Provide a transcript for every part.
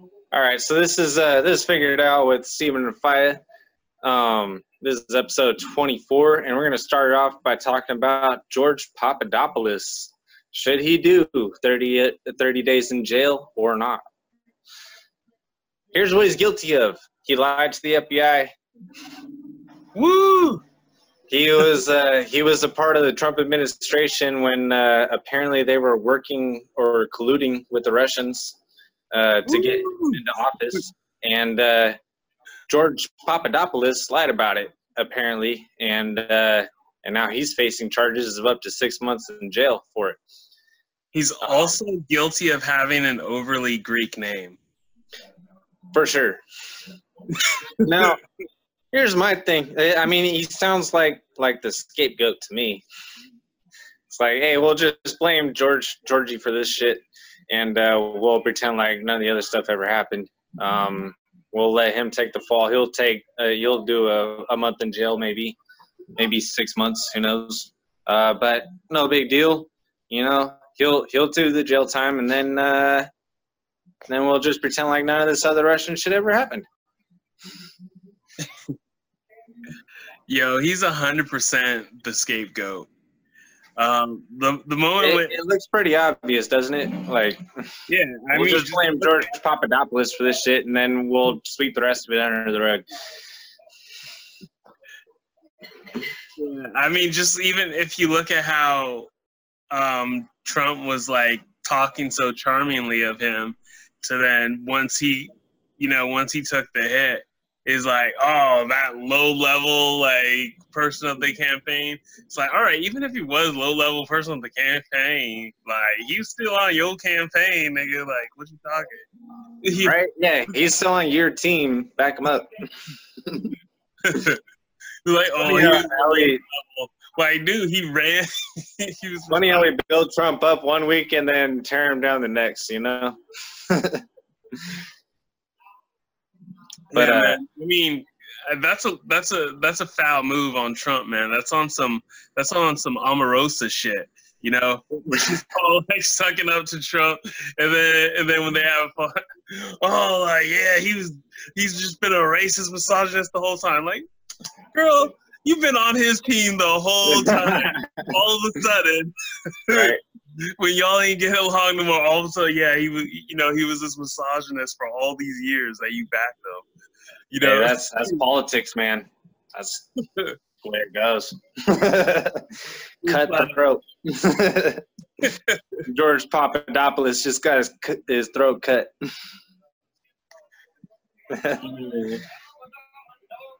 All right, so this is uh this is figured out with Stephen and Faya. Um, this is episode 24, and we're gonna start it off by talking about George Papadopoulos. Should he do 30, 30 days in jail or not? Here's what he's guilty of. He lied to the FBI. Woo! He was uh, he was a part of the Trump administration when uh, apparently they were working or colluding with the Russians uh, to get into office, and uh, George Papadopoulos lied about it apparently, and uh, and now he's facing charges of up to six months in jail for it. He's also guilty of having an overly Greek name. For sure. now, here's my thing. I mean, he sounds like like the scapegoat to me. It's like, hey, we'll just blame George Georgie for this shit, and uh, we'll pretend like none of the other stuff ever happened. Um, we'll let him take the fall. He'll take. Uh, you'll do a, a month in jail, maybe, maybe six months. Who knows? Uh, but no big deal. You know, he'll he'll do the jail time, and then uh, then we'll just pretend like none of this other Russian shit ever happened. Yo, he's a hundred percent the scapegoat. Um, the the moment It, when, it looks pretty obvious, doesn't it? Like, yeah, I we'll mean, just blame George Papadopoulos for this shit, and then we'll sweep the rest of it under the rug. Yeah, I mean, just even if you look at how um, Trump was like talking so charmingly of him, to then once he, you know, once he took the hit, is like, oh, that low level like person of the campaign. It's like, all right, even if he was low level person of the campaign, like he's still on your campaign, nigga. Like, what you talking? Right? Yeah, he's still on your team. Back him up. like, oh, Funny he how- was how he- like, dude, he ran. he was funny how we build Trump up one week and then tear him down the next. You know? But, yeah, uh. I mean, uh, that's a that's a that's a foul move on Trump, man. That's on some that's on some Omarosa shit. You know, where she's all like sucking up to Trump, and then and then when they have fun, oh, like yeah, he was he's just been a racist misogynist the whole time. Like, girl, you've been on his team the whole time. all of a sudden, Right. When y'all ain't get along no more, all of a sudden, yeah, he was, you know, he was this misogynist for all these years that you backed him. You know, Hey, that's that's politics, man. That's the way it goes. Cut the throat. George Papadopoulos just got his his throat cut.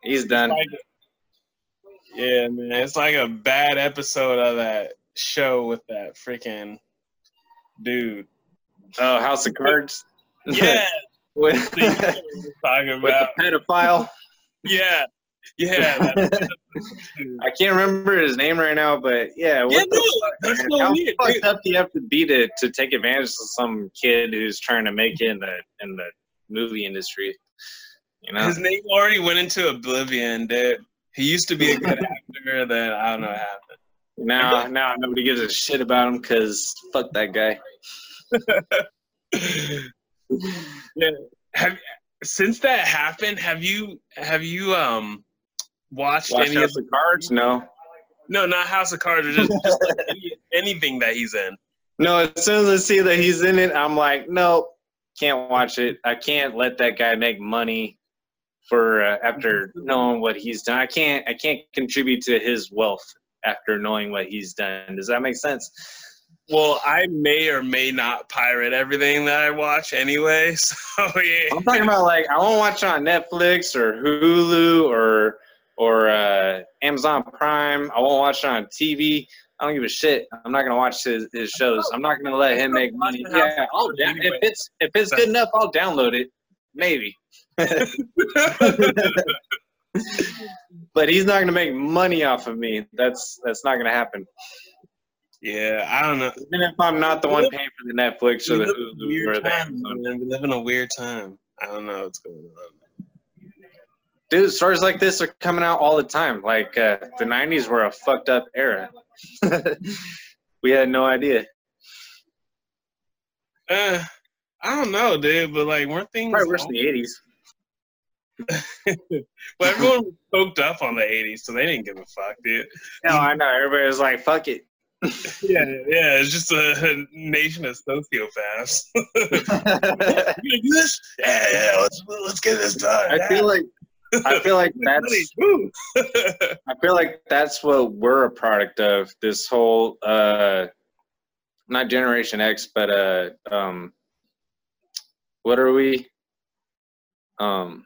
He's done. yeah, man, it's like a bad episode of that show with that freaking dude. Oh, House of Cards. Yeah, with, the talking with about. the pedophile. Yeah, yeah, that- I can't remember his name right now, but yeah. yeah. What No, the that's so How weird. fucked up do you have to be to, to take advantage of some kid who's trying to make it in the in the movie industry? You know, His name already went into oblivion, dude. He used to be a good actor, then I don't know what happened. Now now nobody gives a shit about him because fuck that guy. yeah. Have since that happened, have you have you um watched Watch any of the Cards? No, no not House of Cards or just, just like any, anything that he's in? no. As soon as I see that he's in it, I'm like, nope, can't watch it. I can't let that guy make money for uh, after knowing what he's done. I can't I can't contribute to his wealth after knowing what he's done. Does that make sense? Well, I may or may not pirate everything that I watch anyway. So yeah. I'm talking about like I won't watch it on Netflix or Hulu or or uh, Amazon Prime. I won't watch it on TV. I don't give a shit. I'm not gonna watch his, his shows. I'm not gonna let him make money. Yeah, I'll, da- if it's if it's good enough, I'll download it. Maybe. but he's not going to make money off of me. That's that's not going to happen. Yeah, I don't know. Even if I'm not the one paying for the Netflix or the Hulu or the time. We live in a weird time. I don't know what's going on. Dude, stories like this are coming out all the time. Like uh, the '90s were a fucked up era. we had no idea. Uh, I don't know, dude. But like, weren't things probably worse than the '80s? but everyone was soaked up on the 80s, so they didn't give a fuck, dude. No, I know. Everybody was like, fuck it. yeah, yeah. It's just a nation of sociopaths. you this? Yeah, yeah. Let's, let's get this done. I yeah. feel like. I feel like that's I feel like that's what we're a product of this whole uh not generation X but uh um what are we um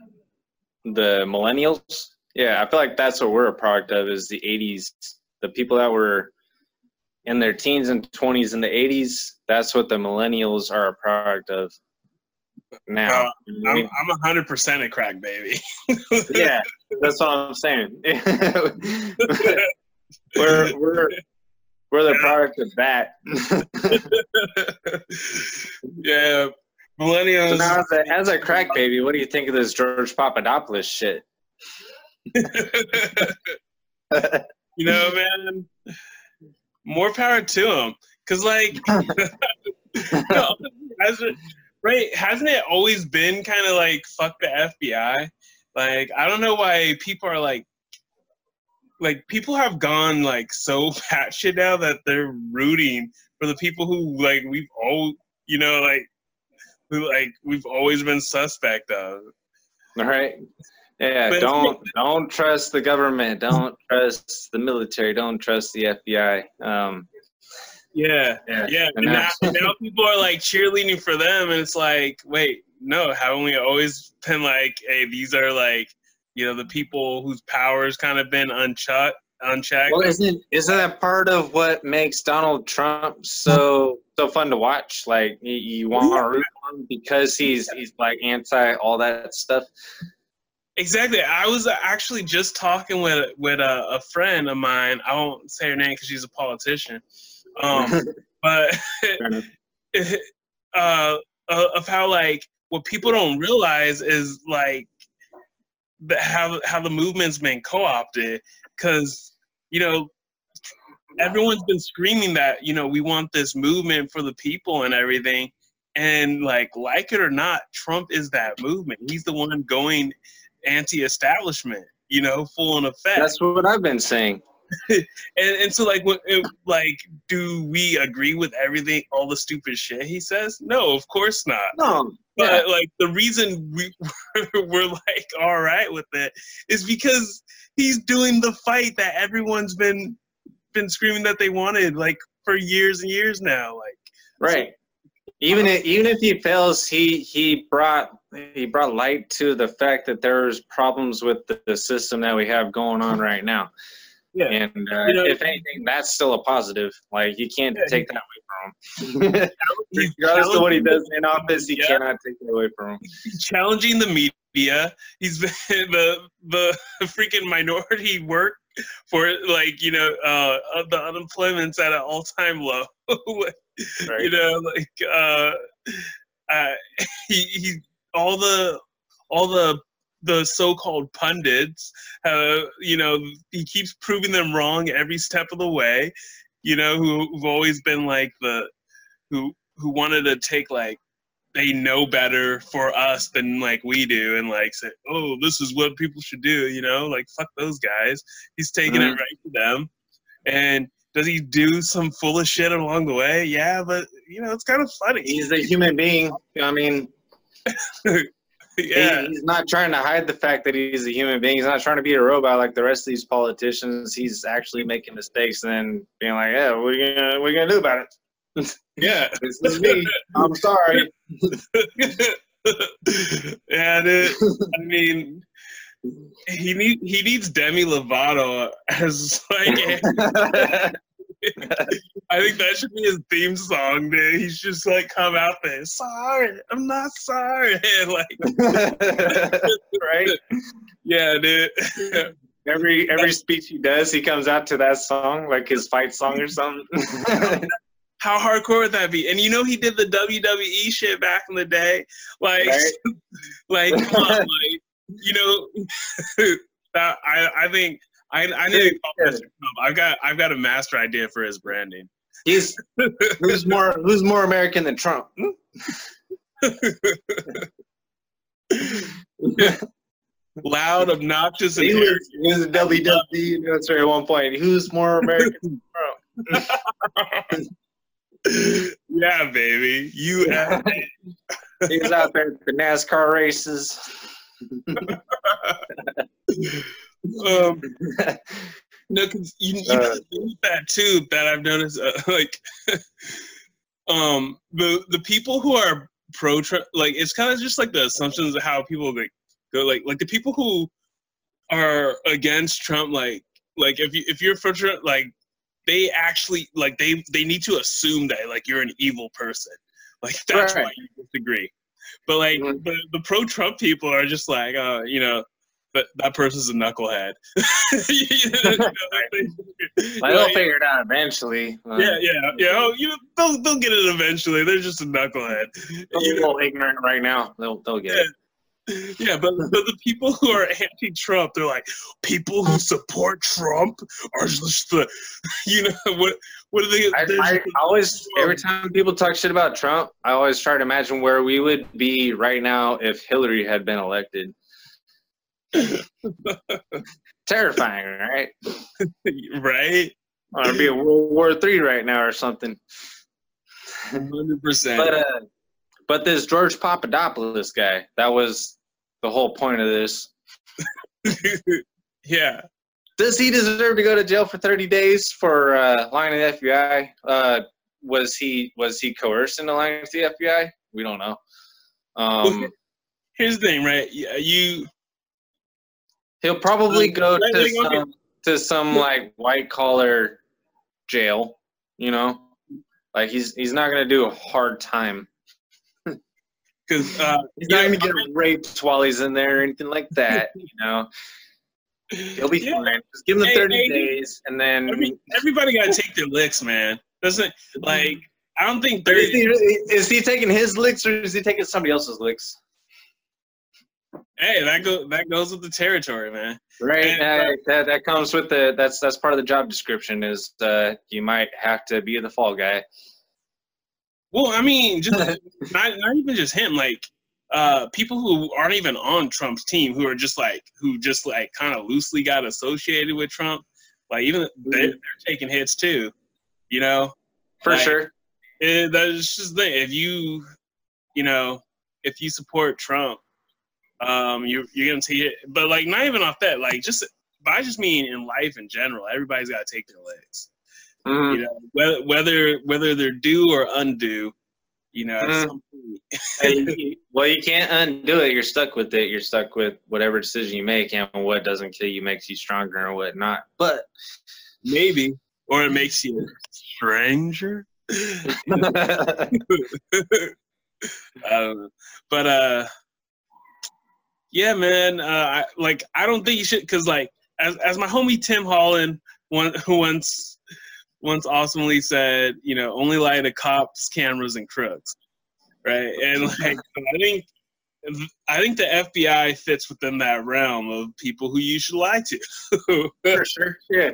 the millennials. Yeah, I feel like that's what we're a product of is the eighties. The people that were in their teens and twenties in the eighties, that's what the millennials are a product of now. Uh, I'm I'm hundred percent a crack baby. yeah, that's what I'm saying. we're we're we're the product of that. yeah, so millennials. now, as a, as a crack baby, what do you think of this George Papadopoulos shit? you know, man, more power to him. Cause like, no, has it, right? Hasn't it always been kind of like fuck the FBI? Like, I don't know why people are like, like people have gone like so batshit now that they're rooting for the people who like we've all, you know, like who like we've always been suspect of. All right. Yeah, But- don't don't trust the government. Don't trust the military. Don't trust the FBI. Um, Yeah, yeah, yeah. now, now people are like cheerleading for them, and it's like, wait, no, haven't we always been like, hey, these are like, you know, the people whose powers kind of been unchecked, unchecked. Well, isn't isn't that part of what makes Donald Trump so so fun to watch? Like you, you want to root because he's he's like anti all that stuff. Exactly. I was actually just talking with with a, a friend of mine. I won't say her name because she's a politician. Um, but uh, of how like what people don't realize is like the, how how the movement's been co-opted because you know everyone's been screaming that you know we want this movement for the people and everything and like like it or not trump is that movement. He's the one going anti-establishment you know full in effect. That's what I've been saying. and, and so like what it- like do we agree with everything all the stupid shit he says? No of course not. No, but yeah, like the reason we we're like all right with it is because he's doing the fight that everyone's been been screaming that they wanted like for years and years now like right. Even if, even if he fails, he he brought he brought light to the fact that there's problems with the, the system that we have going on right now. Yeah. And uh, You know- if anything, that's still a positive. Like you can't Yeah, take that away from him. Regardless of what he does in office, Yeah. cannot take it away from him. challenging the media he's been the the freaking minority work for like you know uh the unemployment's at an all-time low you know like uh, uh he, he all the all the the so-called pundits uh you know he keeps proving them wrong every step of the way you know who, who've always been like the who who wanted to take like they know better for us than like we do and like say oh this is what people should do you know like fuck those guys. He's taking Mhm. it right to them. And does he do some foolish shit along the way yeah but you know it's kind of funny He's a human being. I mean, he- yeah he's not trying to hide the fact that he's a human being. He's not trying to be a robot like the rest of these politicians. He's actually making mistakes and then being like, "Yeah, what are you gonna, what are you gonna do about it? yeah This is me. I'm sorry." yeah dude. i mean he need he needs demi lovato as like I think that should be his theme song, dude. He's just like come out there, sorry, I'm not sorry. like, right? yeah, dude. Every every speech he does, he comes out to that song, like his fight song or something. How hardcore would that be? And you know he did the WWE shit back in the day. Like Right. like come on, like you know that I I think I I need to call Mr. Trump. I've got I've got a master idea for his branding. He's who's more who's more American than Trump? Hmm? Loud, obnoxious, he arrogant. was, he was a WWE announcer at one point. Who's more American? than Trump? yeah, baby. You he was out there at the NASCAR races. Um, no, cause you, you Uh, know that too. That I've noticed, uh, like, um, the the people who are pro Trump, like, it's kind of just like the assumptions of how people like go, like, like the people who are against Trump, like, like if you if you're for Trump, like, they actually like they they need to assume that like you're an evil person, like that's Right. why you disagree. But like Mhm. the, the pro Trump people are just like, uh, you know, that that person's a knucklehead. You know, they- I will like, figure it out eventually. Yeah, yeah, yeah. Oh, you they'll they'll get it eventually. They're just a knucklehead. They're You a little ignorant right now. They'll, they'll get it. yeah, but, but the people who are anti-Trump, they're like people who support Trump are just the, you know what? What are they? I, I just- always, every time people talk shit about Trump, I always try to imagine where we would be right now if Hillary had been elected. Terrifying, right? right? Or be a World War Three right now or something. Hundred percent. But uh, but this George Papadopoulos guy, that was the whole point of this. yeah. Does he deserve to go to jail for 30 days for uh, lying to the FBI? Uh, was he was he coerced into lying to the FBI? We don't know. Um, Here's the thing, right? Yeah, You he'll probably go to some to some like white collar jail. You know, like he's he's not gonna do a hard time. because uh, He's not gonna get raped while he's in there or anything like that. You know, he'll be Yeah. fine. Just give him the Hey, 30 hey, days, and then every, everybody got to take their licks, man. Doesn't like I don't think But is thirty. he, is he taking his licks or is he taking somebody else's licks? Hey, that go that goes with the territory, man. Right. And, uh, that that comes with the that's that's part of the job description is uh, you might have to be the fall guy. Well, I mean, just not not even just him. Like uh, people who aren't even on Trump's team, who are just like who just like kind of loosely got associated with Trump. Like even they're, they're taking hits too. You know, For Like, sure. it, that's just the thing. If you, you know, if you support Trump, um, you're you're gonna take it. But like, not even off that. Like, just, but I just mean in life in general, everybody's got to take their legs. Mhm. You know, whether whether whether they're due or undue. You know, at some point. And you- well, you can't undo it. You're stuck with it. You're stuck with whatever decision you make, and what doesn't kill you makes you stronger and what not. But maybe, or it makes you a stranger. I don't know. But uh yeah, man, uh I, like I don't think you should cuz like as as my homie Tim Holland one once once awesomely said, you know, only lie to cops, cameras and crooks. Right? And like I think I think the FBI fits within that realm of people who you should lie to. for sure. Yeah.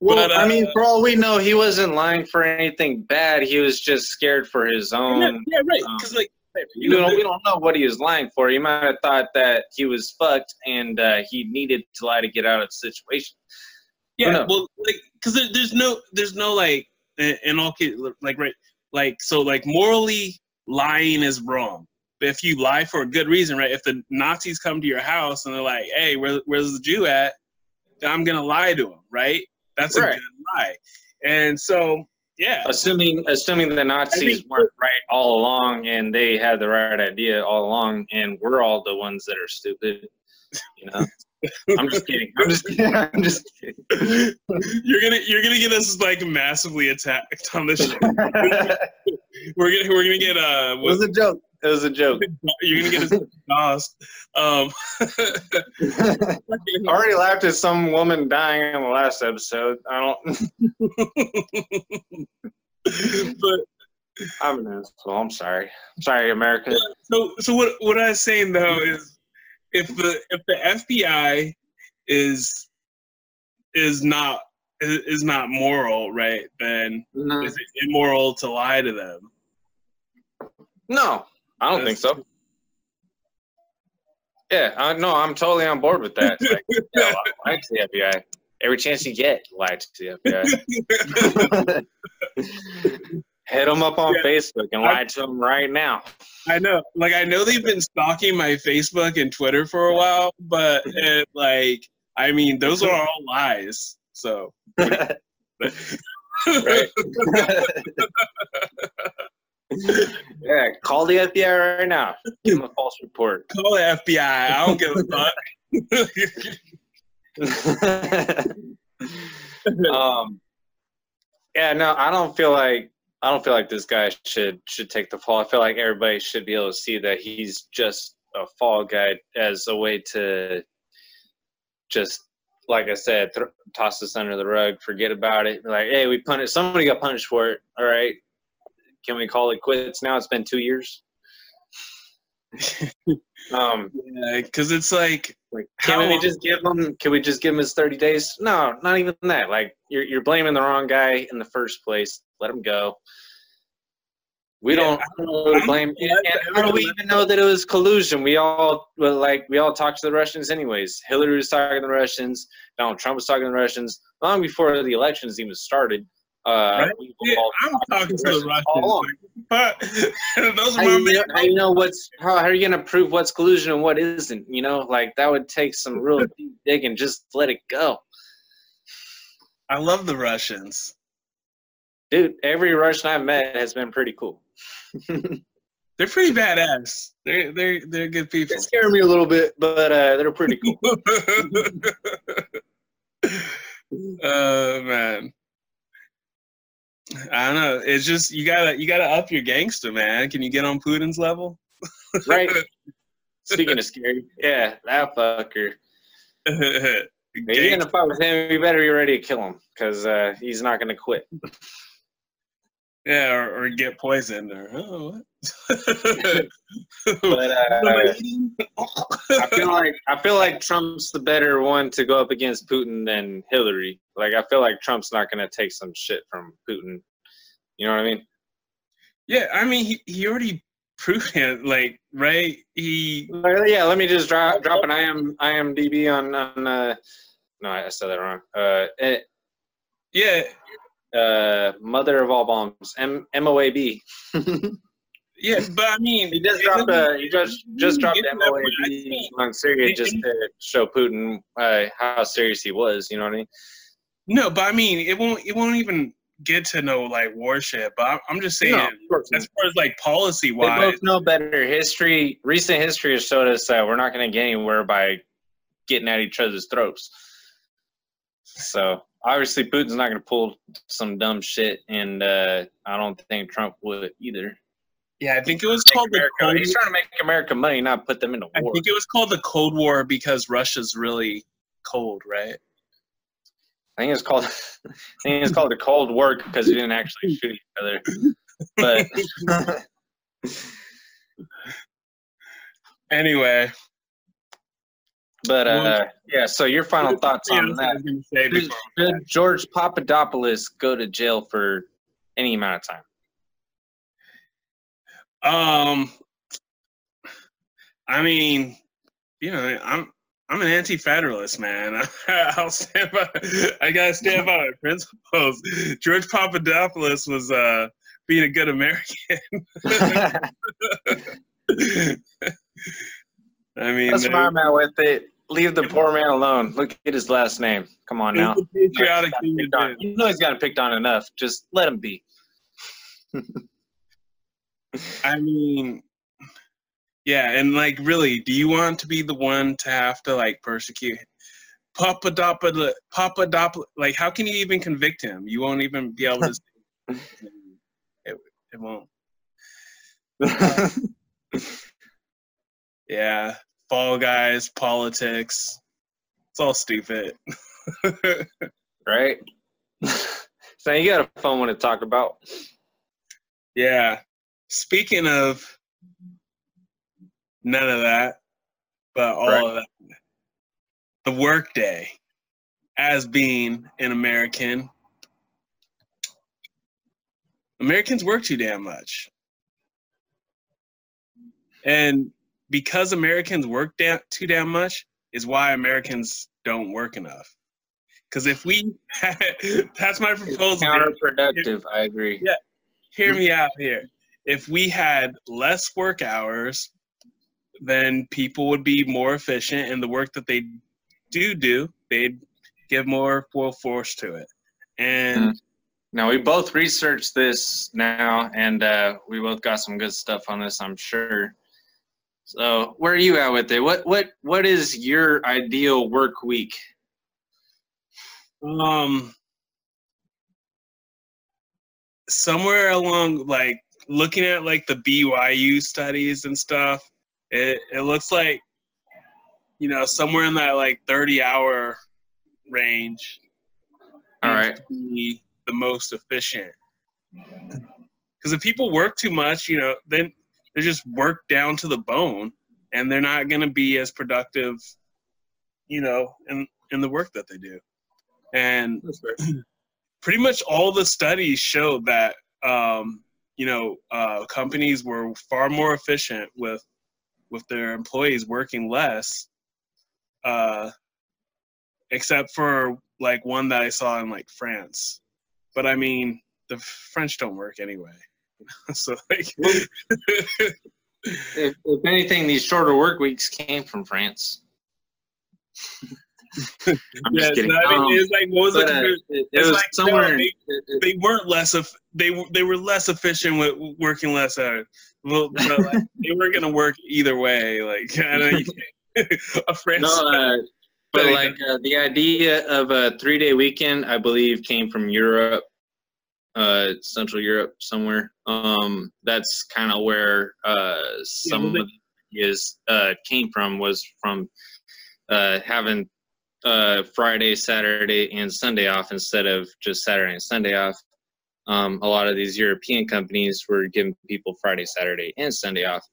Well, But, I mean, uh, for all we know, he wasn't lying for anything bad. He was just scared for his own. yeah, right. um, Cuz like You know, we don't know what he was lying for. He might have thought that he was fucked and uh, he needed to lie to get out of the situation. Yeah, well, like, cause there, there's no, there's no like, in, all cases, like, right, like, so like morally lying is wrong. But if you lie for a good reason, right? If the Nazis come to your house and they're like, "Hey, where, where's the Jew at?" I'm gonna lie to him, right? That's a good lie. And so, yeah, Assuming, assuming the Nazis weren't right all along and they had the right idea all along, and we're all the ones that are stupid. You know, I'm just kidding. I'm just kidding. I'm just kidding. you're gonna, you're gonna get us like massively attacked on this. Show. We're gonna, we're gonna get uh, it was a joke. It was a joke. you're gonna get us lost. Um, I already laughed at some woman dying in the last episode. I don't. but I'm an asshole. I'm sorry. I'm sorry, America. so so what what I'm saying though is if the if the FBI is is not is not moral, right? Then Mm-hmm. is it immoral to lie to them? No, I don't think so. Yeah, I, no, I'm totally on board with that. Like, yeah, lie to the FBI. Every chance you get, lie to the FBI. Hit them up on Yeah. Facebook and lie to them right now. I know, like I know they've been stalking my Facebook and Twitter for a while, but it, like, I mean, those are all lies. So, yeah, call the FBI right now. Give them a false report. call the FBI. I don't give a fuck. um, yeah, no, I don't feel like I don't feel like this guy should should take the fall. I feel like everybody should be able to see that he's just a fall guy as a way to just like I said, th- toss this under the rug, forget about it. Like, hey, we punished somebody got punished for it. All right, can we call it quits now? It's been two years. um, because it's like, like, can we long- just give him? Can we just give him his thirty days? No, not even that. Like you're you're blaming the wrong guy in the first place. Let him go. We Yeah, don't, I don't know who to blame. And, and how do we even know that it was collusion? We all well, like we all talked to the Russians anyways. Hillary was talking to the Russians. Donald Trump was talking to the Russians long before the elections even started. Uh, Right. yeah, I'm talking to the Russians. But those are my you, know, main how you know what's how, how are you gonna prove what's collusion and what isn't? You know, like that would take some real deep digging. Just let it go, I love the Russians. dude. Every Russian I've met has been pretty cool. They're pretty badass. They're they're they're good people. They scare me a little bit, but uh, they're pretty cool. oh man. I don't know. It's just you gotta you gotta up your gangster, man. Can you get on Putin's level? right. Speaking of scary, yeah, that fucker. If you're gonna fight with him, you better be ready to kill him because uh, he's not gonna quit. yeah, or, or get poisoned or oh what? But What am I uh. I feel like I feel like Trump's the better one to go up against Putin than Hillary. Like I feel like Trump's not gonna take some shit from Putin. You know what I mean? yeah, I mean he, he already proved it, like, right? He Well, yeah, let me just drop drop an IM IMDb on on. Uh, no, I said that wrong. Uh, eh, yeah, uh, mother of all bombs, M M O A B. yeah, but I mean He just it dropped a he just just dropped to M O A B on Syria just to show Putin uh, how serious he was. You know what I mean? No, but I mean, it won't. It won't even get to no like warship. But I'm, I'm just saying, No, of course not. as far as like policy wise, They both know better. History, recent history has showed us that we're not going to get anywhere by getting at each other's throats. So obviously, Putin's not going to pull some dumb shit, and uh, I don't think Trump would either. yeah, I think it was called the America, Cold. he's trying to make America money, not put them in I war. I think it was called the Cold War because Russia's really cold, right? I think it's called. I think it's called the Cold War because we didn't actually shoot each other. But Anyway, but uh, yeah. So your final thoughts on that? was gonna say Should, should George Papadopoulos go to jail for any amount of time? Um, I mean, you know, I'm I'm an anti-federalist, man. I'll stand by. I gotta stand by my principles. George Papadopoulos was uh being a good American. I mean, That's where I'm at with it. Leave the poor man alone. Look at his last name. Come on now. patriotic He's thing to do. You know he's gotten picked on enough. Just let him be. I mean, yeah, and like, really, do you want to be the one to have to like persecute Papadopoulos? Papadopoulos, like, how can you even convict him? You won't even be able to. it, it won't. Yeah, Fall Guys, politics. It's all stupid. right? so you got a fun one to talk about. yeah. Speaking of none of that, but all Right. of that, the workday as being an American, Americans work too damn much. and because Americans work da- too damn much is why Americans don't work enough. Because if we, that's my proposal. It's counterproductive. I agree. Yeah, hear me out here. If we had less work hours, then people would be more efficient in the work that they do do. They'd give more full force to it. And Mm. Now we both researched this now, and uh, we both got some good stuff on this. I'm sure. So where are you at with it? What what what is your ideal work week? um, somewhere along like looking at like the BYU studies and stuff, it it looks like you know somewhere in that like 30 hour range All seems right. to be the most efficient. Because if people work too much, you know, then they just work down to the bone, and they're not going to be as productive, you know, in in the work that they do. And pretty much all the studies show that, um, you know, uh, companies were far more efficient with with their employees working less, uh, except for like one that I saw in like France. But I mean, the French don't work anyway. so like, If, if anything, these shorter work weeks came from France. I'm yeah, just kidding. so, I Um, mean, it's like what was but, uh, it, it was like, somewhere. they- they weren't less of they they were less efficient with working less hours. Well, but, like, they weren't gonna work either way. Like I know, a French. no, uh, but like uh, the idea of a three-day weekend, I believe, came from Europe, uh, Central Europe somewhere. Um, that's kind of where uh, some they- of the ideas uh, came from. Was from uh, having uh, Friday, Saturday, and Sunday off instead of just Saturday and Sunday off. Um, a lot of these European companies were giving people Friday, Saturday, and Sunday off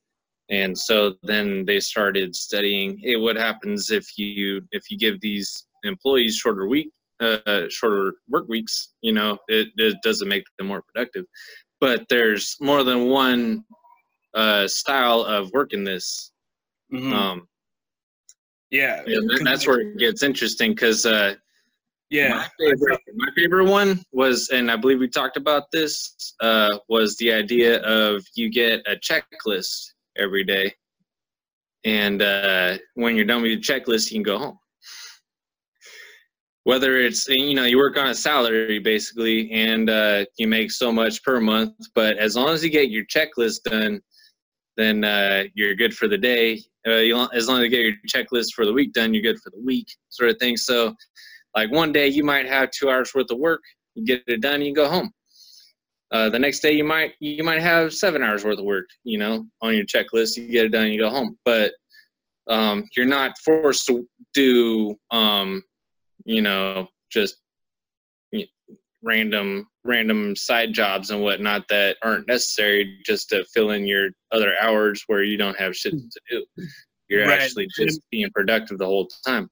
and so then they started studying hey what happens if you if you give these employees shorter week uh, shorter work weeks you know it, it doesn't make them more productive but there's more than one uh, style of working this Mhm. um, yeah, that- that's where it gets interesting because uh, yeah. my favorite, my favorite one was, and I believe we talked about this, uh, was the idea of you get a checklist every day, and uh, when you're done with your checklist, you can go home. Whether it's you know you work on a salary basically, and uh, you make so much per month, but as long as you get your checklist done, then uh, you're good for the day. Uh, you, as long as you get your checklist for the week done, you're good for the week, sort of thing. So like one day you might have two hours worth of work, you get it done, you go home. Uh, the next day you might you might have seven hours worth of work, you know, on your checklist. You get it done, you go home. But um, you're not forced to do, um, you know, just random random side jobs and whatnot that aren't necessary just to fill in your other hours where you don't have shit to do. You're Right. actually just being productive the whole time.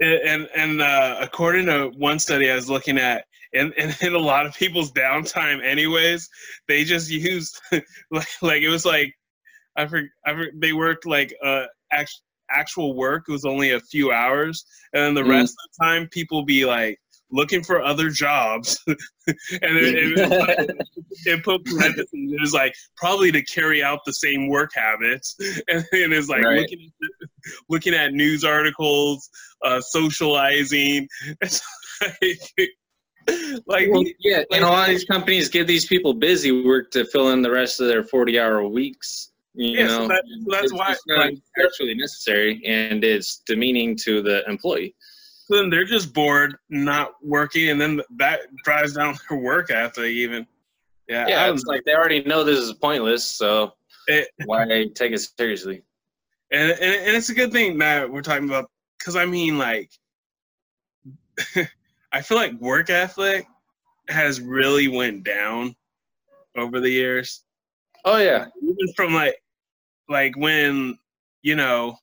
and and uh, according to one study I was looking at, and, in, in a lot of people's downtime, anyways, they just used like, like it was like I for, I for, they worked like uh act, actual work it was only a few hours, and then the Mm. rest of the time people be like looking for other jobs, and it, it, like, it put parentheses. It was like probably to carry out the same work habits, and, and it's like Right. looking at looking at news articles, uh, socializing. It's like, like Well, yeah, and a lot of these companies give these people busy work to fill in the rest of their forty-hour weeks. You Yeah, so know, that- so that's It's why, not like- actually necessary, and it's demeaning to the employee. Then they're just bored, not working, and then that drives down their work ethic. Even yeah, Yeah, it's like they already know this is pointless, so It- why take it seriously? and, and and it's a good thing that we're talking about because I mean, like, I feel like work ethic has really went down over the years. Oh yeah, even from like like when you know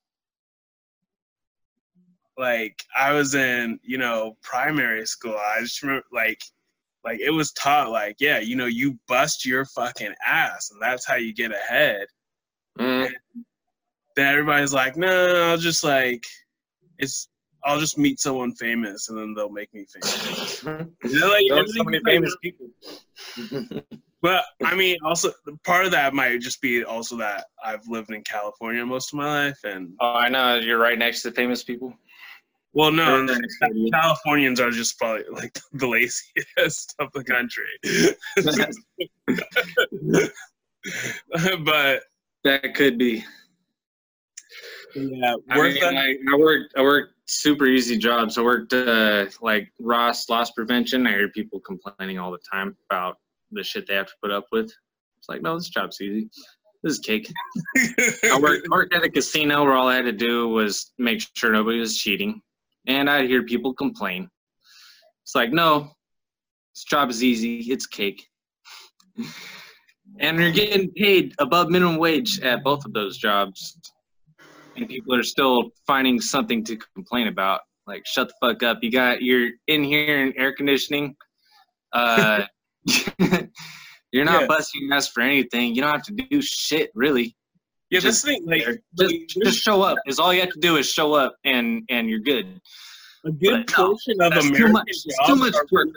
like i was in you know primary school i just remember like like it was taught like yeah you know you bust your fucking ass and that's how you get ahead Mm, then everybody's like, no, I'll just like, it's, I'll just meet someone famous and then they'll make me famous. Like, so many famous people. But I mean, also part of that might just be also that I've lived in California most of my life, and oh, I know you're right next to famous people. Well, no, Or next to you. Californians are just probably like the laziest of the country. but that could be. yeah, I, mean. I, I worked. I worked super easy jobs. I worked uh, like Ross loss prevention. I hear people complaining all the time about the shit they have to put up with. It's like, no, this job's easy. This is cake. I worked, worked at a casino where all I had to do was make sure nobody was cheating, and I'd hear people complain. It's like, no, this job is easy. It's cake. And you're getting paid above minimum wage at both of those jobs, and people are still finding something to complain about. Like, shut the fuck up. You got you're in here in air conditioning. Uh, you're not Yeah. busting your ass for anything. You don't have to do shit really. Yeah, this thing like Just, just show up. Is all you have to do is show up, and and you're good. a good but no, portion of that's too much. Jobs too much work.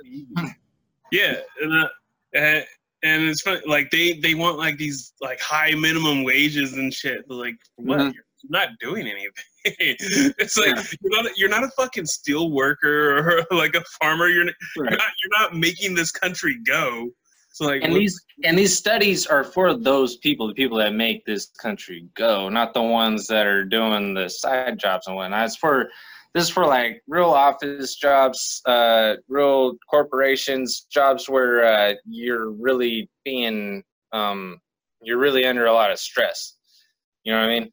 Yeah, and, uh, and it's funny. Like they they want like these like high minimum wages and shit. But, like what? Mhm. You're not doing anything. it's like Yeah. you're not you're not a fucking steel worker or like a farmer. You're not, you're not you're not making this country go. So like And what- these and these studies are for those people, the people that make this country go, not the ones that are doing the side jobs and whatnot. It's for this is for like real office jobs, uh, real corporations, jobs where uh, you're really being um, you're really under a lot of stress. You know what I mean?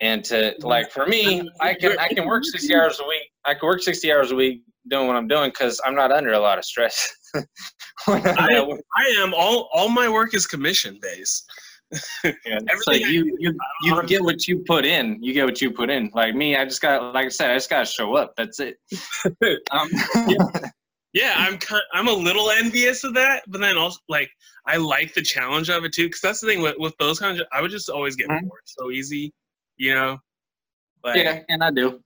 And to like for me, I can I can work sixty hours a week. I can work sixty hours a week doing what I'm doing because I'm not under a lot of stress. I'm I-. I am all all my work is commission based. Yeah, Everything you, you you get what you put in. You get what you put in. Like me, I just got like I said, I just gotta show up. That's it. Um, Yeah, I'm kind, I'm a little envious of that, but then also like I like the challenge of it too, because that's the thing with, with those kinds of I would just always get Mhm. bored so easy, you know. Like, yeah, and I do.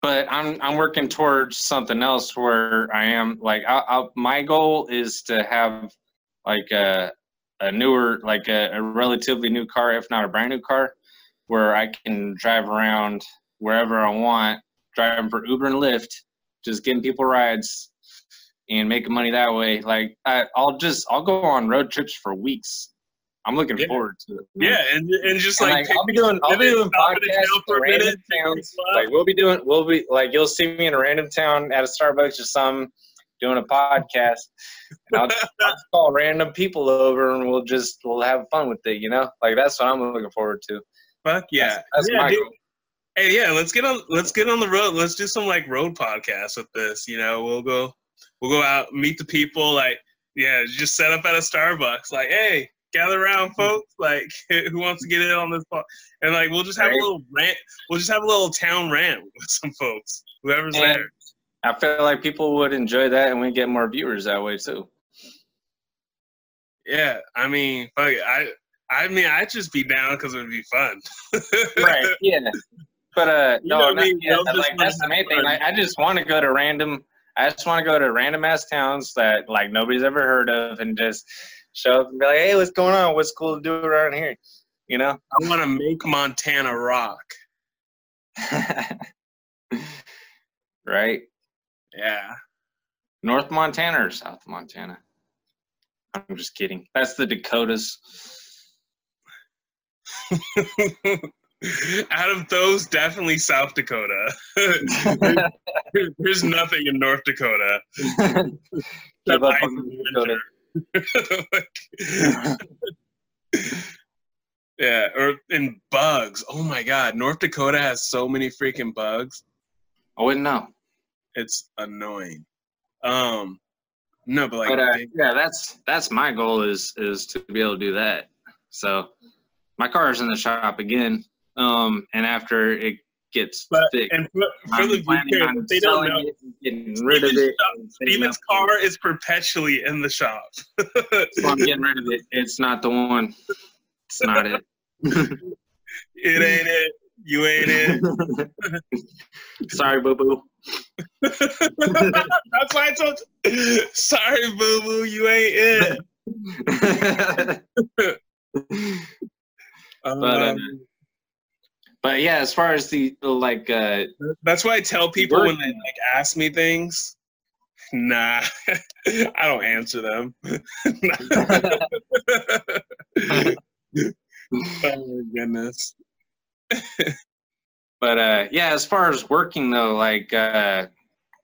But I'm I'm working towards something else where I am like I, I, my goal is to have like a a newer like a, a relatively new car, if not a brand new car, where I can drive around wherever I want, driving for Uber and Lyft, just getting people rides and making money that way. Like I, I'll just I'll go on road trips for weeks. I'm looking Yeah. forward to it. man. yeah, and and just And, like, like, I'll be doing I'll be doing stop at a podcasts for for a minute, random towns. Like we'll be doing we'll be like you'll see me in a random town at a Starbucks or some doing a podcast. And I'll, I'll just call random people over and we'll just we'll have fun with it, you know? Like that's what I'm looking forward to. fuck yeah, That's, that's yeah, my dude. goal. Hey, yeah, let's get on let's get on the road. Let's do some like road podcasts with this. You know, we'll go we'll go out, meet the people, like yeah, just set up at a Starbucks, like, hey, gather around folks, like who wants to get in on this and like we'll just have a little rant we'll just have a little town rant with some folks. Whoever's And there. I feel like people would enjoy that and we get more viewers that way too. Yeah. I mean fuck it, I I mean I'd just be down because it would be fun. Right. Yeah. But uh You no, know what I mean? yeah, like that's the main have thing. I, I just want to go to random I just want to go to random ass towns that like nobody's ever heard of and just show up and be like, Hey, what's going on? What's cool to do around here? You know? I wanna make Montana rock. right? Yeah. North Montana or South Montana? I'm just kidding. That's the Dakotas. Out of those, definitely South Dakota. There's nothing in North Dakota. Give up ice on in Dakota. winter. yeah, or in bugs. Oh my God, North Dakota has so many freaking bugs. I wouldn't know. It's annoying. Um, no, but like, but uh, they- yeah, that's that's my goal is is to be able to do that. So my car's in the shop again, um, and after it gets But- fixed, and for, for the planning viewers, on if they don't know, getting rid of it. Steven's car is perpetually in the shop. So I'm getting rid of it. It's not the one. It's not it. it ain't it. You ain't it. Sorry, boo boo. That's why I told you. Sorry, boo boo. You ain't it. but, uh, Um, but yeah, as far as the like, uh, That's why I tell people when they like ask me things, nah, I don't answer them. oh my goodness. but uh, yeah, as far as working though, like, uh,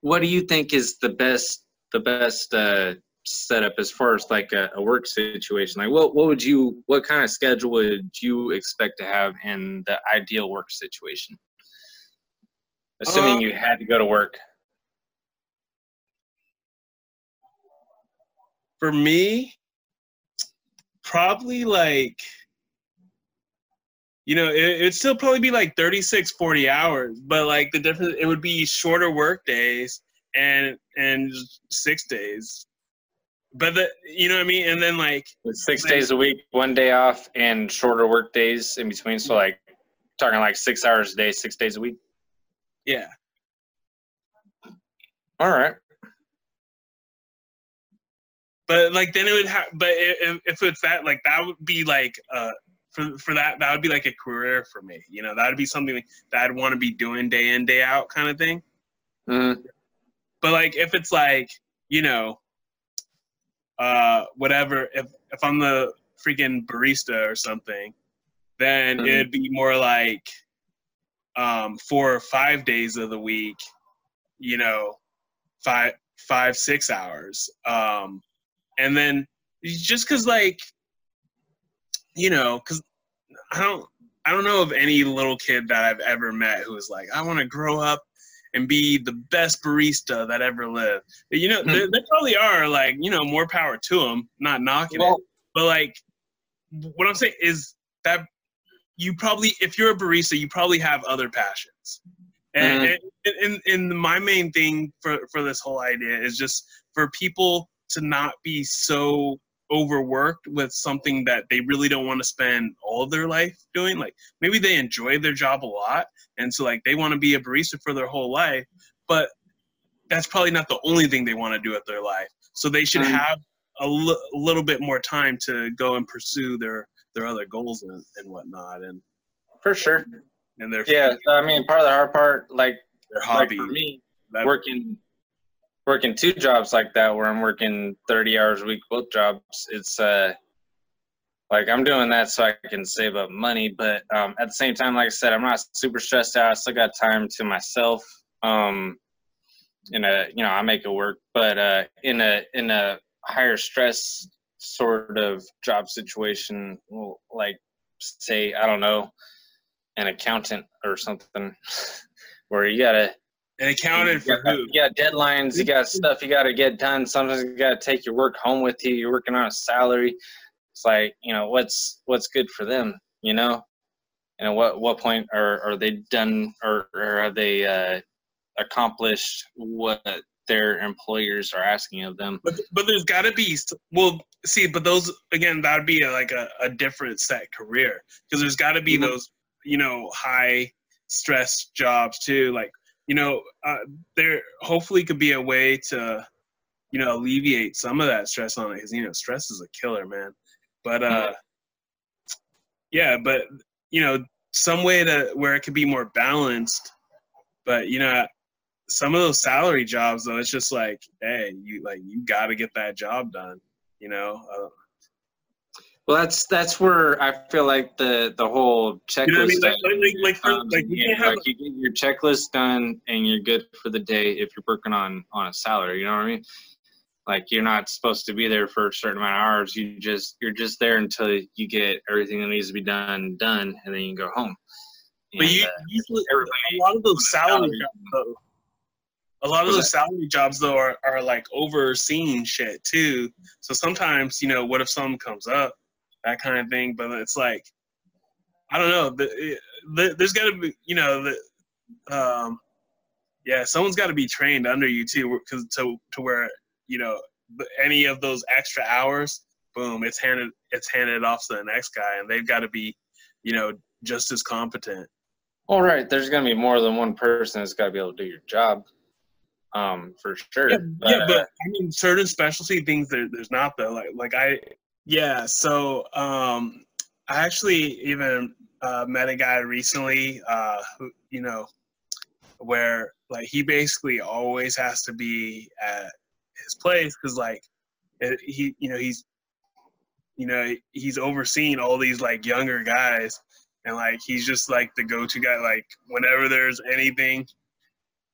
what do you think is the best the best uh, setup as far as like a, a work situation? Like, what what would you what kind of schedule would you expect to have in the ideal work situation? Assuming Uh, you had to go to work. For me, probably like, you know, it, it'd still probably be like 36, 40 hours, but like the difference, it would be shorter work days and, and six days. But the, you know what I mean? And then like, Six days a week, one day off, and shorter work days in between. So like talking like six hours a day, six days a week. yeah. All right. but like then it would have but if, if it's that like that would be like uh for for that that would be like a career for me you know that would be something that i'd want to be doing day in day out kind of thing Mm, but like if it's like you know uh whatever if if i'm the freaking barista or something then Mhm. it'd be more like um four or five days of the week you know five five six hours um and then just because like you know because i don't i don't know of any little kid that i've ever met who was like i want to grow up and be the best barista that ever lived But, you know Hmm. there, there probably are like you know more power to them not knocking it but like what i'm saying is that you probably if you're a barista you probably have other passions and, Mhm. and, and, and my main thing for, for this whole idea is just for people to not be so overworked with something that they really don't want to spend all of their life doing like maybe they enjoy their job a lot and so like they want to be a barista for their whole life but that's probably not the only thing they want to do with their life. So they should have a little bit more time to go and pursue their their other goals and, and whatnot and for sure. and their Yeah, I mean, part of the hard part, like, their like hobby. for me, that- working working two jobs like that, where I'm working 30 hours a week, both jobs. It's uh, like I'm doing that so I can save up money, but um, at the same time, like I said, I'm not super stressed out. I still got time to myself. Um, in a, you know, I make it work, but uh, in a in a higher stress sort of job situation, like say I don't know, an accountant or something, where you gotta and accounted for you got, who you got deadlines, you got stuff you got to get done. Sometimes you got to take your work home with you. You're working on a salary. It's like you know what's what's good for them, you know. And at what what point are are they done or, or have they uh, accomplished what their employers are asking of them? But but there's got to be well, see, but those again, that would be a, like a, a different set career because there's got to be Mhm. those you know high stress jobs too. Like you know, uh, there hopefully could be a way to you know alleviate some of that stress on it because you know stress is a killer, man. But uh, yeah, but you know some way to where it could be more balanced. But you know, some of those salary jobs though, it's just like, hey, you like you got to get that job done. You know, uh, Well, that's that's where I feel like the the whole checklist. you know what I mean? Like, like, like, for, like have. like you get your checklist done and you're good for the day if you're working on on a salary. You know what I mean? Like you're not supposed to be there for a certain amount of hours. You just you're just there until you get everything that needs to be done done, and then you can go home. But And, you uh, usually a lot of those salary jobs though. A lot of those salary jobs though are, are like overseeing shit too. So sometimes you know, what if something comes up, that kind of thing. But it's like, I don't know. The, the, there's got to be, you know, the, um, yeah, someone's got to be trained under you too, because to to where you know any of those extra hours, boom, it's handed it's handed off to the next guy, and they've got to be, you know, just as competent. All right, there's gonna be more than one person that's got to be able to do your job, um, for sure. Yeah, But, yeah, but I mean, certain specialty things there, there's not though. Like, like I, yeah. So, um, I actually even uh, met a guy recently, uh, who, you know, where like he basically always has to be at his place because like it, he, you know, he's, you know, he's overseeing all these like younger guys, and like he's just like the go-to guy. Like whenever there's anything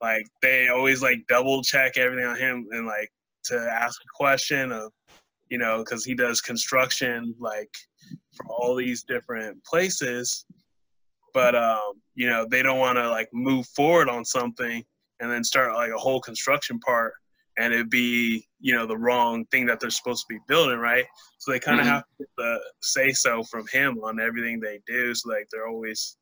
like they always like double check everything on him and like to ask a question of you know because he does construction like for all these different places. But um you know they don't want to like move forward on something and then start like a whole construction part and it'd be you know the wrong thing that they're supposed to be building right? So they kind of Mhm. have to get the say so from him on everything they do. So like they're always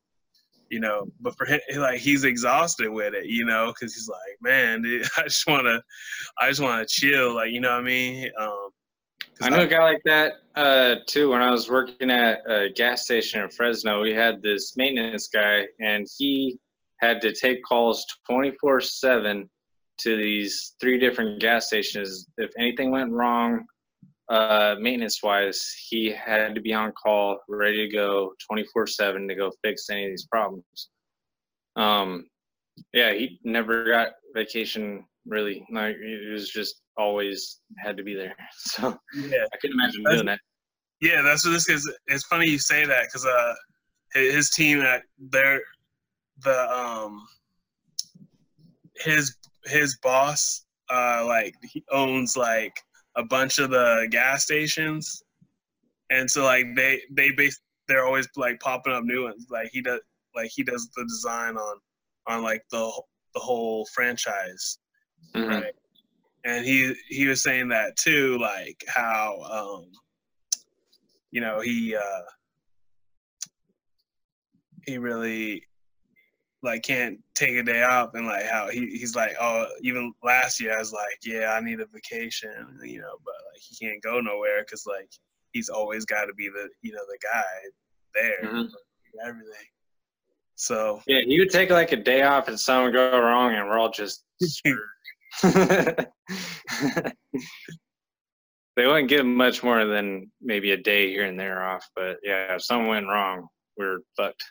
you know but for him like he's exhausted with it you know because he's like man dude, i just want to i just want to chill like you know what i mean? Um I know a guy like that uh, too. When I was working at a gas station in Fresno, we had this maintenance guy, and he had to take calls 24 7 to these three different gas stations. If anything went wrong, uh, maintenance wise, he had to be on call, ready to go 24 7 to go fix any of these problems. Um, yeah, he never got vacation really. Like, it was just always had to be there. So. yeah I couldn't imagine That's- doing that. Yeah, that's what this is. It's funny you say that because uh, his, team at their the um his his boss uh like he owns like a bunch of the gas stations, and so like they they base they're always like popping up new ones. Like he does like he does the design on on like the the whole franchise Mhm. right and he he was saying that too like how um you know he uh he really like can't take a day off and like how he, he's like oh even last year i was like yeah i need a vacation you know but like he can't go nowhere because like he's always got to be the you know the guy there Mhm. everything so Yeah, he would take like a day off and something go wrong, and we're all just. they wouldn't give him much more than maybe a day here and there off, but yeah, if something went wrong, we're fucked.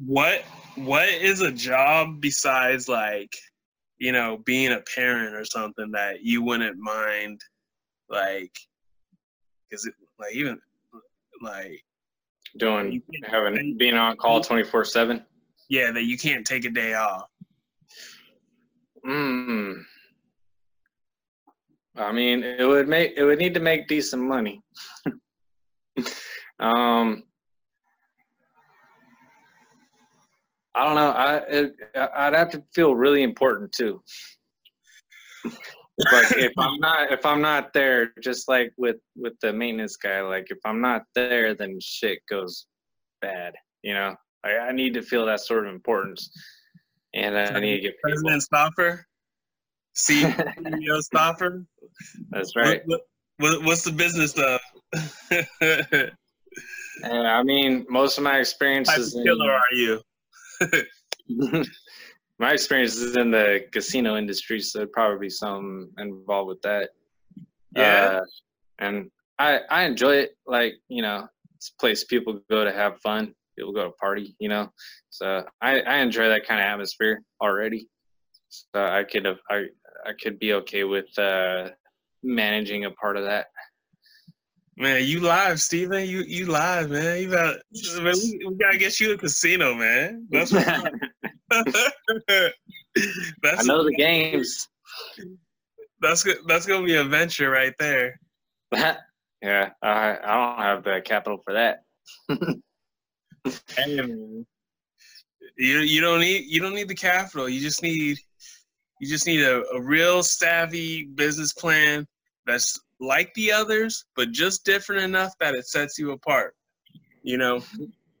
what what is a job besides like you know being a parent or something that you wouldn't mind like because it like even like Doing having being on call twenty four seven. yeah that you can't take a day off Mm. I mean, it would make it would need to make decent money. um, I don't know. I it, I'd have to feel really important too. like if I'm not if I'm not there, just like with with the maintenance guy, like if I'm not there, then shit goes bad. You know, I, I need to feel that sort of importance, and I need to get people. president stopper ceo stopper That's right. what, what, what's the business though And I mean, most of my experiences in, killer are you my experiences in the casino industry, so probably some involved with that. yeah Uh, and I I enjoy it. Like you know, it's a place people go to have fun. People go to party. You know, so I I enjoy that kind of atmosphere already. So I could have I I could be okay with uh, managing a part of that. Man, you live, Steven. You you live, man. You got man, we, we gotta get you a casino, man. That's what, I know the games. that's that's gonna be a venture right there. yeah, I I don't have the capital for that. Hey, man. You you don't need you don't need the capital. You just need you just need a, a real savvy business plan that's like the others, but just different enough that it sets you apart. You know,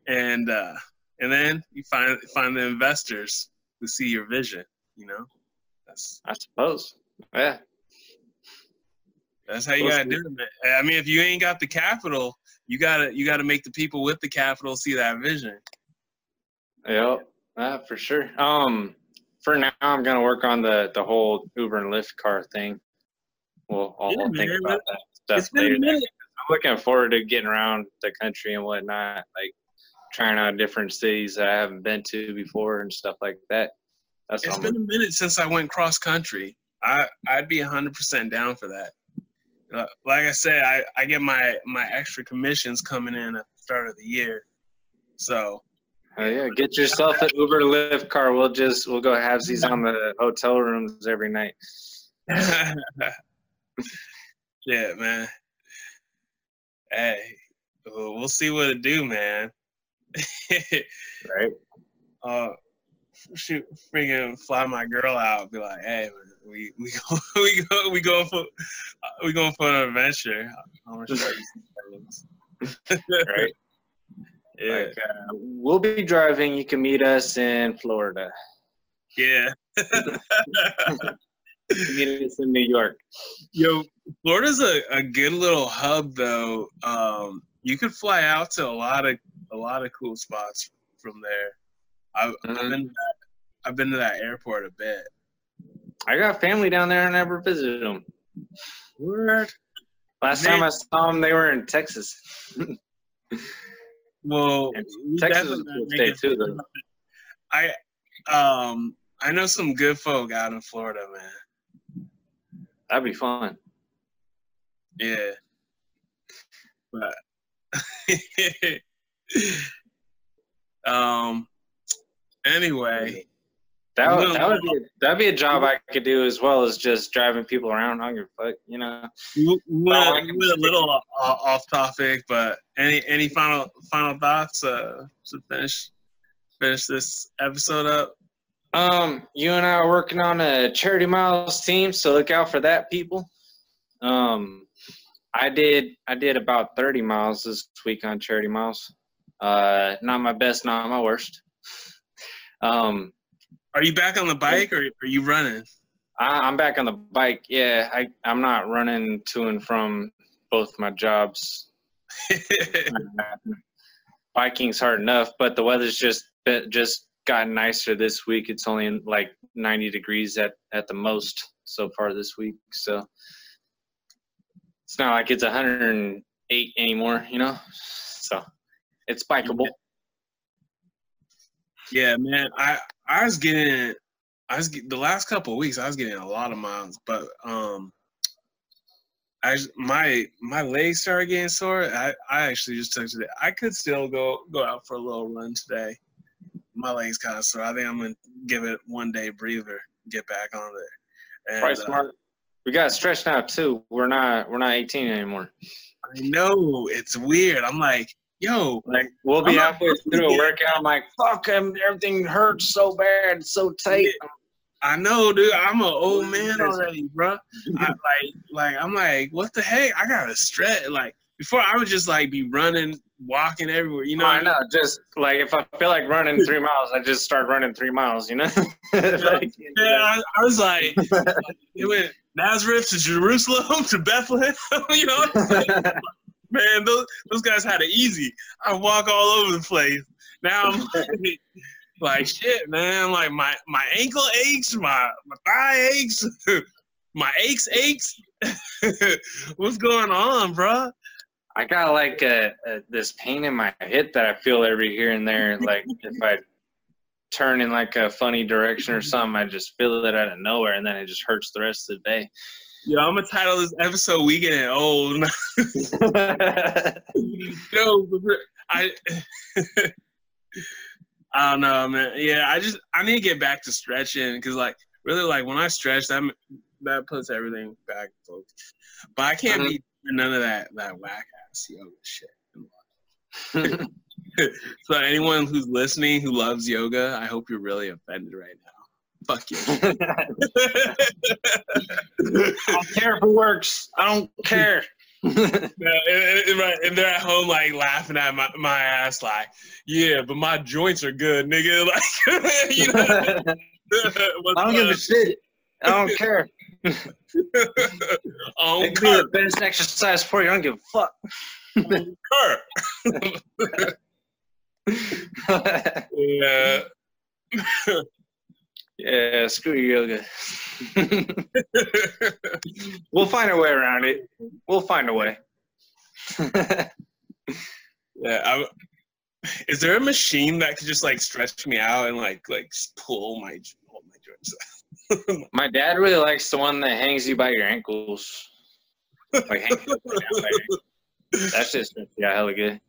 and uh, and then you find find the investors who see your vision. You know, that's I suppose. Yeah. that's how you gotta do it. Man. I mean, if you ain't got the capital, you gotta you gotta make the people with the capital see that vision. Yep, that for sure. Um, for now, I'm gonna work on the the whole Uber and Lyft car thing. Well, I'll, Yeah, think man, about that stuff It's been a later. I'm looking forward to getting around the country and whatnot, like trying out different cities that I haven't been to before and stuff like that. That's It's I'm been a minute since I went cross country. I I'd be hundred percent down for that. Uh, like I said, I, I get my my extra commissions coming in at the start of the year, so Oh yeah, get yourself an Uber Lyft car. We'll just we'll go have these on the hotel rooms every night. yeah, man. Hey, well, we'll see what it do, man. Right? uh, shoot, freaking fly my girl out. Be like, hey, man, we we go we go we going for uh, we going for an adventure. I'm gonna show you some things. Right. Yeah, Like uh, we'll be driving. You can meet us in Florida. yeah. Meet us in New York. Yo, Florida's a, a good little hub though. Um, you could fly out to a lot of a lot of cool spots from there. I've, I've Mhm. been to that, I've been to that airport a bit. I got family down there. and I never visited them. Word. Last Man. time I saw them, they were in Texas. Well, Texas is a cool state too, though. I um I know some good folk out in Florida, man. That'd be fun. Yeah. But um anyway, That would, No. that would be that'd be a job I could do as well as just driving people around. Give a fuck, you know. we we went, we can- went a little uh, off topic, but any any final final thoughts uh to finish finish this episode up? Um, you and I are working on a charity miles team, so look out for that, people. Um, I did I did about thirty miles this week on charity miles. Uh, not my best, not my worst. Um, Are you back on the bike or are you running? I, I'm back on the bike. Yeah, I I'm not running to and from both my jobs. Biking's hard enough, but the weather's just just gotten nicer this week. It's only like 90 degrees at at the most so far this week. So it's not like it's 108 anymore, you know. So it's bikeable. Yeah, man. I I was getting I was the last couple of weeks I was getting a lot of miles, but um I my my legs started getting sore. I, I actually just took today. I could still go go out for a little run today. My legs kind of sore. I think I'm gonna give it one day breather, get back on there. And, Probably uh, smart. We got stretched out too. We're not we're not 18 anymore. I know it's weird. I'm like, yo, Like we'll be halfway through a workout. I'm like, fuck, I'm, everything hurts so bad, so tight. I know, dude. I'm an old man already, bro. I, like, like I'm like, what the heck? I gotta stretch. Like before, I would just like be running, walking everywhere. You know, No, I know. Just like if I feel like running three miles, I just start running three miles. You know. Like, Yeah, I, I was like, it went Nazareth to Jerusalem to Bethlehem. you know, man, those those guys had it easy. I walk all over the place. Now I'm like, like shit, man. Like my my ankle aches, my my thigh aches, my aches aches. What's going on, bro? I got like a, a this pain in my hip that I feel every here and there. Like if I turn in like a funny direction or something, I just feel it out of nowhere, and then it just hurts the rest of the day. Yo, I'm gonna title this episode "We Getting Old." no, I. I don't know, man. Yeah, I just I need to get back to stretching because, like, really, like when I stretch, that that puts everything back. But I can't uh-huh. be none of that that whack ass yoga shit. So anyone who's listening who loves yoga, I hope you're really offended right now. Fuck you. I don't care if it works. I don't care. Yeah, and, and- and right- and they're at home like laughing at my, my ass like, yeah, but my joints are good, nigga. Like, you know, I don't give a shit. I don't care. oh, It could be the best exercise for you. I don't give a fuck. Oh, yeah. Yeah, screw you, yoga. we'll find a way around it. We'll find a way. yeah. I'm, is there a machine that could just like stretch me out and like like pull my pull my joints? my dad really likes the one that hangs you by your ankles. Like hangs you by your. That's just yeah, hella good.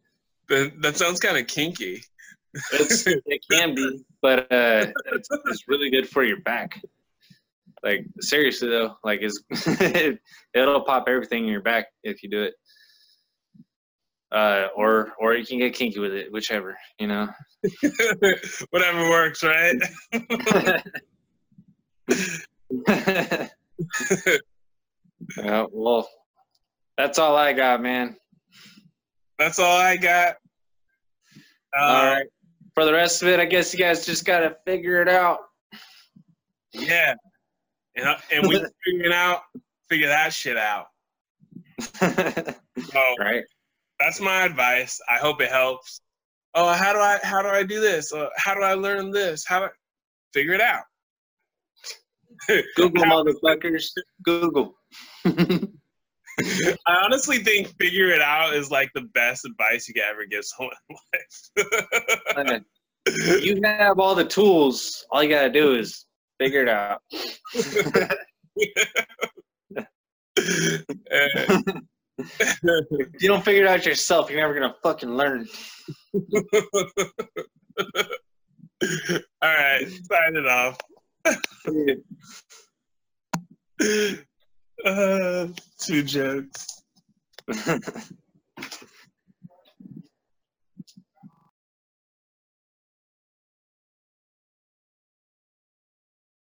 That, that sounds kind of kinky. It's, it can be, but uh, it's, it's really good for your back. Like seriously though, like it's it'll pop everything in your back if you do it. Uh, or or you can get kinky with it, whichever you know. Whatever works, right? yeah, well, that's all I got, man. That's all I got. Uh, all right. For the rest of it, I guess you guys just gotta figure it out. Yeah, and uh, and we figure it out, figure that shit out. so, right. That's my advice. I hope it helps. Oh, how do I how do I do this? Uh, how do I learn this? How do I figure it out? Google motherfuckers. Google. I honestly think figure it out is like the best advice you can ever give someone in life. you have all the tools. All you gotta do is figure it out. if you don't figure it out yourself, you're never gonna fucking learn. all right, sign it off. Uh, two jokes.